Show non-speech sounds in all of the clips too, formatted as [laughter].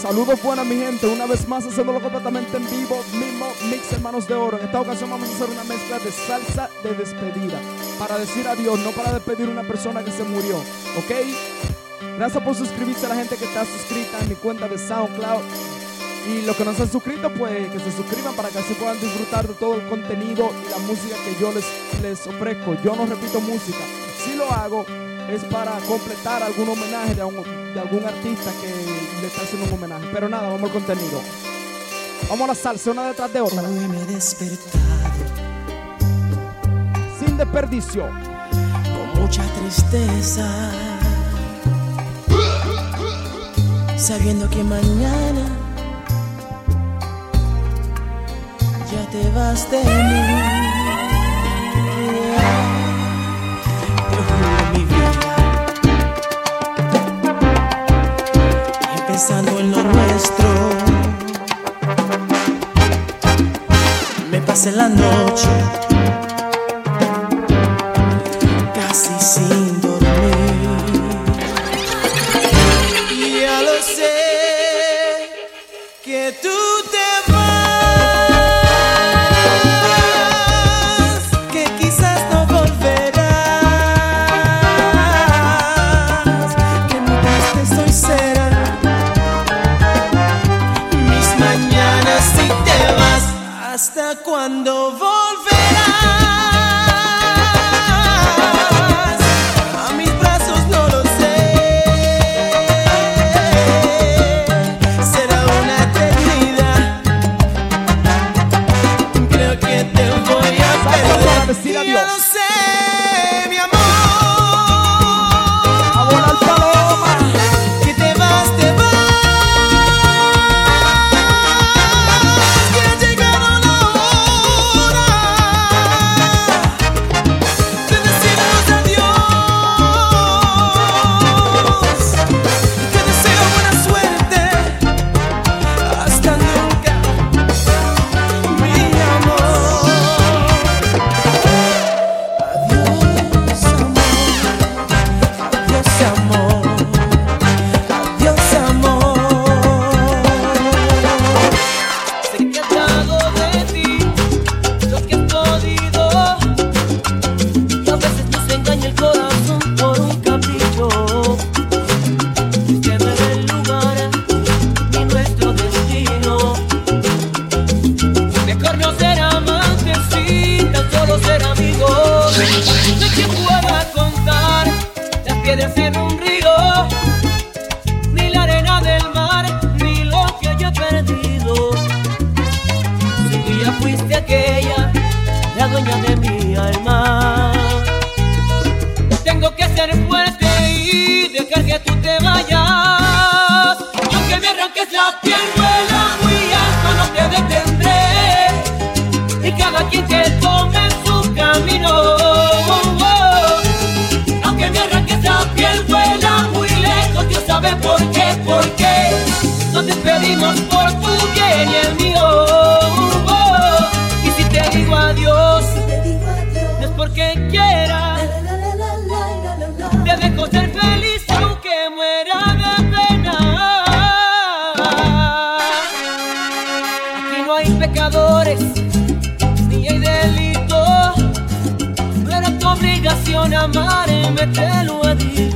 Saludos buenas mi gente, una vez más haciéndolo completamente en vivo, mismo Mix Hermanos de Oro. En esta ocasión vamos a hacer una mezcla de salsa de despedida, para decir adiós, no para despedir a una persona que se murió, ¿ok? Gracias por suscribirse a la gente que está suscrita en mi cuenta de SoundCloud. Y los que no se han suscrito, pues que se suscriban para que así puedan disfrutar de todo el contenido y la música que yo les, les ofrezco. Yo no repito música, si lo hago es para completar algún homenaje de, de algún artista que le está haciendo un homenaje. Pero nada, vamos al contenido. Vamos a la salsa, una detrás de otra. Hoy me he despertado Sin desperdicio. con mucha tristeza, sabiendo que mañana ya te vas de mí. Mi vida, en lo nuestro. Me pasé la noche casi sin cuando la piel, vuela muy alto, no te detendré. Y cada quien que tome su camino. Aunque me arranques la piel, vuela muy lejos. Dios sabe por qué, por qué. Nos despedimos por tu bien y el mío. Y si te digo adiós, no es porque quiera. Te dejo ser feliz جمال مثل وديك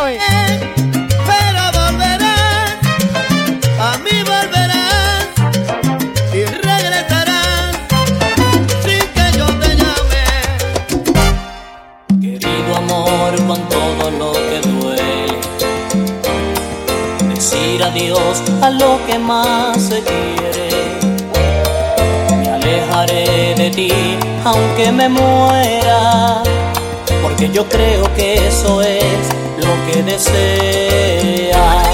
Pero volverás, a mí volverás y regresarás sin que yo te llame. Querido amor, con todo lo que duele, decir adiós a lo que más se quiere. Me alejaré de ti, aunque me muera porque yo creo que eso es lo que desea.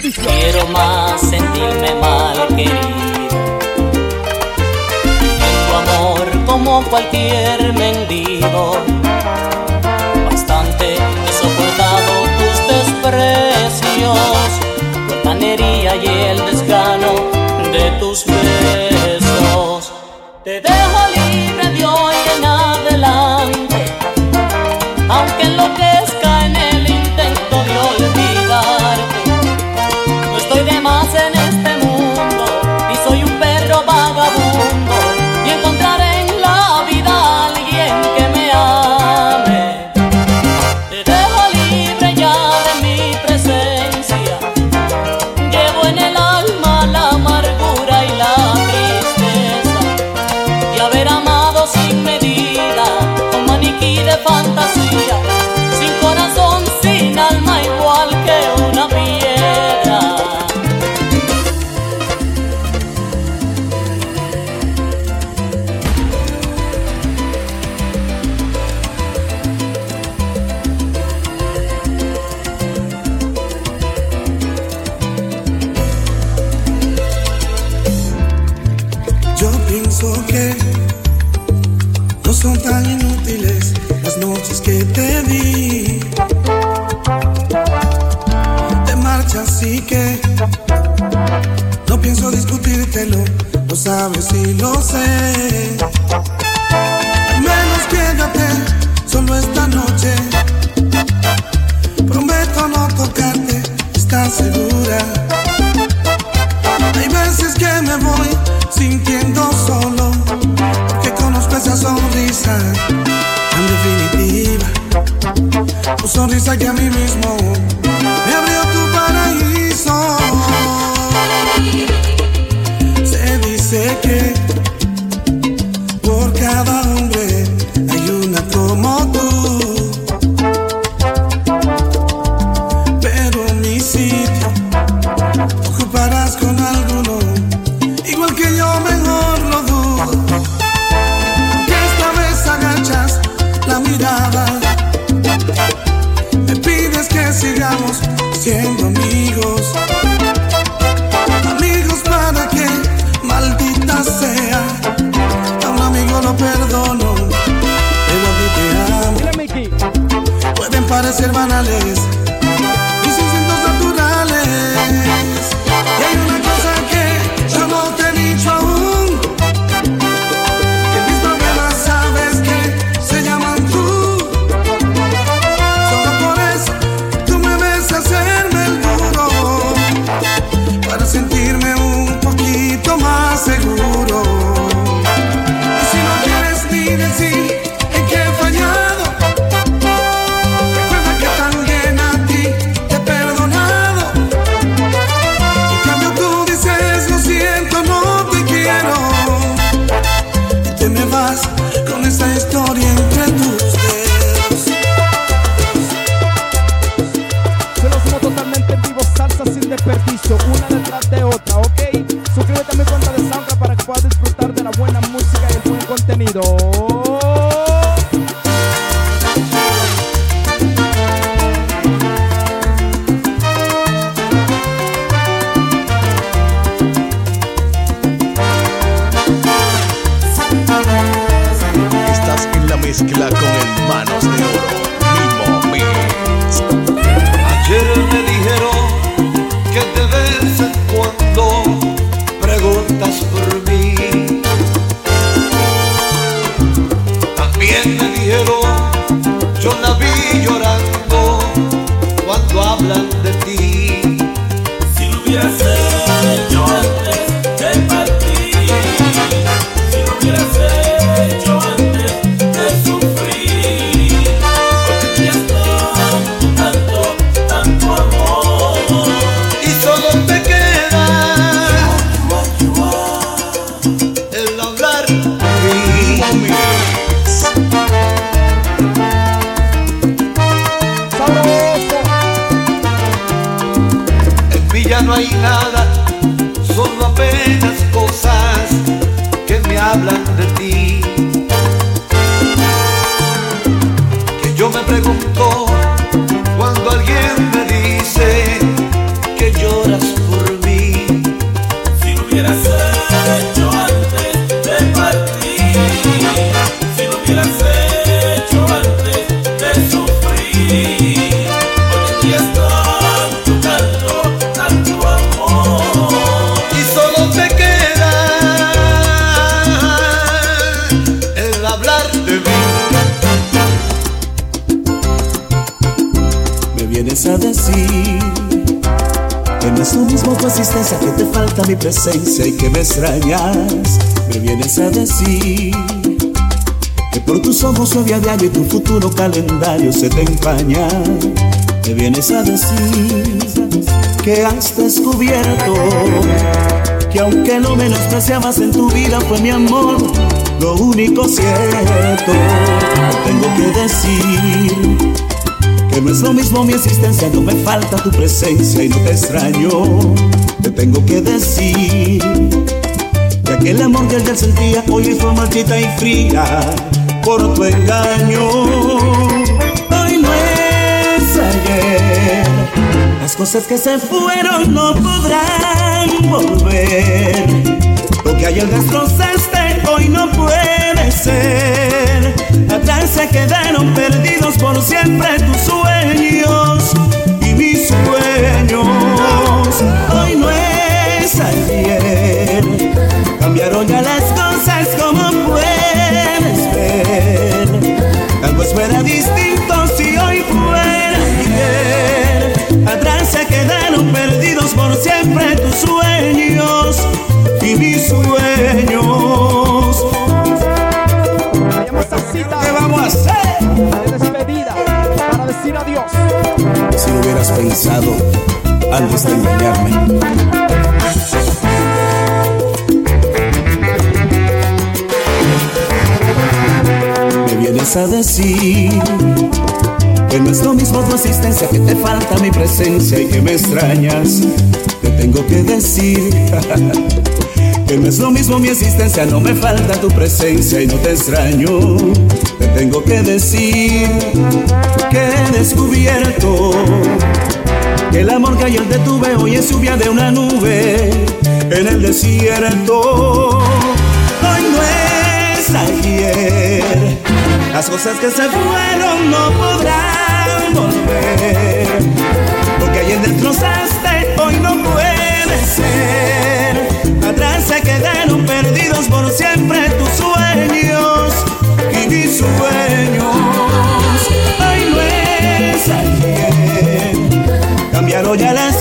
Quiero más sentirme mal querido. En tu amor como cualquier mendigo, bastante he soportado tus desprecios, botanería y el desgano de tus besos. Te dejo sabes y lo sé. Menos quédate solo esta noche. Prometo no tocarte, estás segura. Hay veces que me voy sintiendo solo, porque conozco esa sonrisa tan definitiva. Tu sonrisa que a mí mismo Por cada hombre hay una como tú. Pero mi sitio ocuparás con alguno, igual que yo, mejor lo dudo. Esta vez agachas la mirada, me pides que sigamos siendo miedos. parecer banales. Vienes a decir que no es lo mismo tu existencia, que te falta mi presencia y que me extrañas. Me vienes a decir que por tus ojos hoy a diario y tu futuro calendario se te empaña. Me vienes a decir que has descubierto que aunque lo menospreciabas en tu vida fue mi amor, lo único cierto. Tengo que decir que no es lo mismo mi existencia, no me falta tu presencia y no te extraño. Te tengo que decir que aquel amor que ayer sentía hoy fue marchita y fría por tu engaño. Hoy no es ayer, las cosas que se fueron no podrán volver. Lo que ayer destrozaste hoy no puede ser. Atrás se quedaron perdidos por siempre tus sueños Si lo hubieras pensado antes de engañarme. Me vienes a decir que no es lo mismo tu asistencia, que te falta mi presencia y que me extrañas. Te tengo que decir [laughs] que no es lo mismo mi existencia, no me falta tu presencia y no te extraño. Te tengo que decir que he descubierto que el amor que ayer te tuve hoy es lluvia de una nube en el desierto. Hoy no es ayer, las cosas que se fueron no podrán volver. Lo que ayer destrozaste hoy no puede ser. Atrás se quedaron perdidos por siempre sueños. Hoy no es ayer. Cambiaron ya las